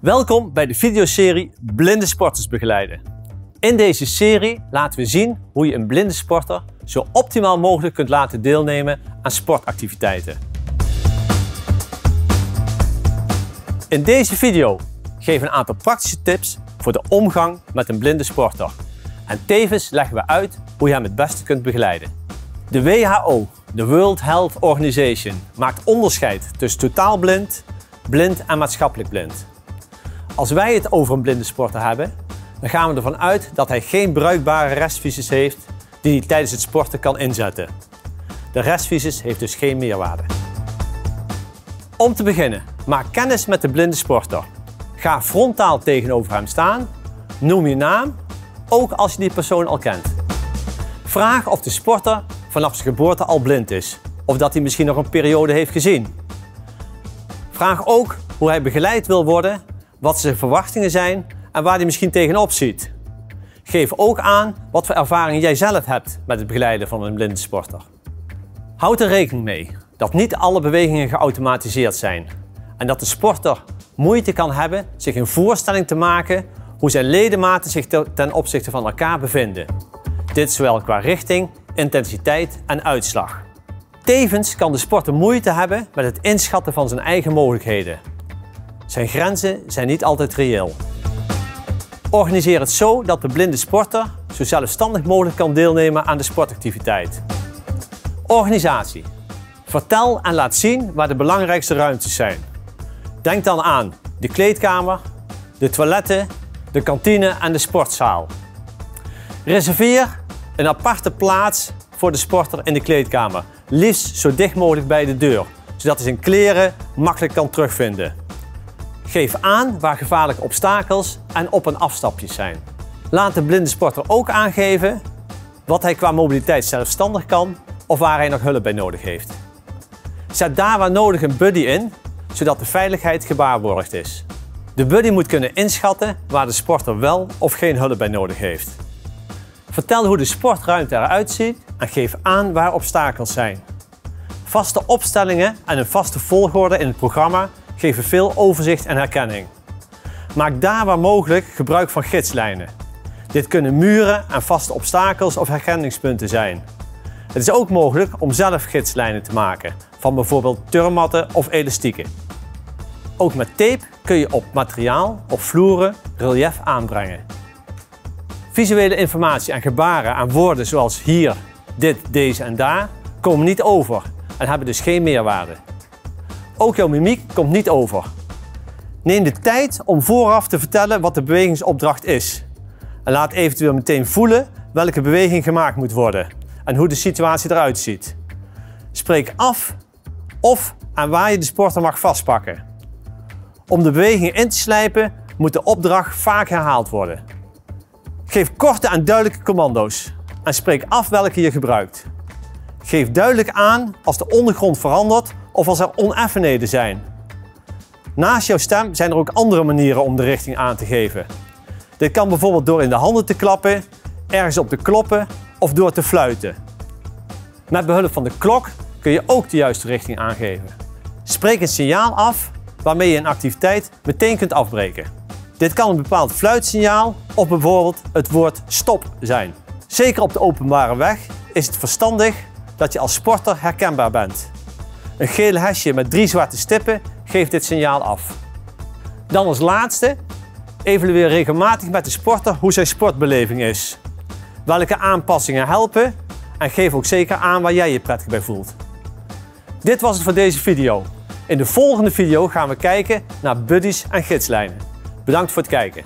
Welkom bij de videoserie Blinde Sporters Begeleiden. In deze serie laten we zien hoe je een blinde sporter zo optimaal mogelijk kunt laten deelnemen aan sportactiviteiten. In deze video geven we een aantal praktische tips voor de omgang met een blinde sporter. En tevens leggen we uit hoe je hem het beste kunt begeleiden. De WHO, de World Health Organization, maakt onderscheid tussen totaal blind, blind en maatschappelijk blind. Als wij het over een blinde sporter hebben, dan gaan we ervan uit dat hij geen bruikbare restvisies heeft die hij tijdens het sporten kan inzetten. De restvisus heeft dus geen meerwaarde. Om te beginnen, maak kennis met de blinde sporter. Ga frontaal tegenover hem staan, noem je naam, ook als je die persoon al kent. Vraag of de sporter vanaf zijn geboorte al blind is, of dat hij misschien nog een periode heeft gezien. Vraag ook hoe hij begeleid wil worden, wat zijn verwachtingen zijn en waar hij misschien tegenop ziet. Geef ook aan wat voor ervaring jij zelf hebt met het begeleiden van een blinde sporter. Houd er rekening mee dat niet alle bewegingen geautomatiseerd zijn en dat de sporter moeite kan hebben zich een voorstelling te maken hoe zijn ledematen zich ten opzichte van elkaar bevinden. Dit zowel qua richting, intensiteit en uitslag. Tevens kan de sporter moeite hebben met het inschatten van zijn eigen mogelijkheden. Zijn grenzen zijn niet altijd reëel. Organiseer het zo dat de blinde sporter zo zelfstandig mogelijk kan deelnemen aan de sportactiviteit. Organisatie. Vertel en laat zien waar de belangrijkste ruimtes zijn. Denk dan aan de kleedkamer, de toiletten, de kantine en de sportzaal. Reserveer een aparte plaats voor de sporter in de kleedkamer, liefst zo dicht mogelijk bij de deur, zodat hij zijn kleren makkelijk kan terugvinden. Geef aan waar gevaarlijke obstakels en op- en afstapjes zijn. Laat de blinde sporter ook aangeven wat hij qua mobiliteit zelfstandig kan of waar hij nog hulp bij nodig heeft. Zet daar waar nodig een buddy in, zodat de veiligheid gewaarborgd is. De buddy moet kunnen inschatten waar de sporter wel of geen hulp bij nodig heeft. Vertel hoe de sportruimte eruit ziet en geef aan waar obstakels zijn. Vaste opstellingen en een vaste volgorde in het programma geven veel overzicht en herkenning. Maak daar waar mogelijk gebruik van gidslijnen. Dit kunnen muren en vaste obstakels of herkenningspunten zijn. Het is ook mogelijk om zelf gidslijnen te maken, van bijvoorbeeld turmatten of elastieken. Ook met tape kun je op materiaal of vloeren relief aanbrengen. Visuele informatie en gebaren aan woorden zoals hier, dit, deze en daar komen niet over en hebben dus geen meerwaarde. Ook jouw mimiek komt niet over. Neem de tijd om vooraf te vertellen wat de bewegingsopdracht is. En laat eventueel meteen voelen welke beweging gemaakt moet worden en hoe de situatie eruit ziet. Spreek af of aan waar je de sporter mag vastpakken. Om de beweging in te slijpen moet de opdracht vaak herhaald worden. Geef korte en duidelijke commando's en spreek af welke je gebruikt. Geef duidelijk aan als de ondergrond verandert of als er oneffenheden zijn. Naast jouw stem zijn er ook andere manieren om de richting aan te geven. Dit kan bijvoorbeeld door in de handen te klappen, ergens op te kloppen of door te fluiten. Met behulp van de klok kun je ook de juiste richting aangeven. Spreek een signaal af waarmee je een activiteit meteen kunt afbreken. Dit kan een bepaald fluitsignaal of bijvoorbeeld het woord stop zijn. Zeker op de openbare weg is het verstandig dat je als sporter herkenbaar bent. Een gele hesje met drie zwarte stippen geeft dit signaal af. Dan als laatste, evalueer regelmatig met de sporter hoe zijn sportbeleving is. Welke aanpassingen helpen en geef ook zeker aan waar jij je prettig bij voelt. Dit was het voor deze video. In de volgende video gaan we kijken naar buddies en gidslijnen. Bedankt voor het kijken.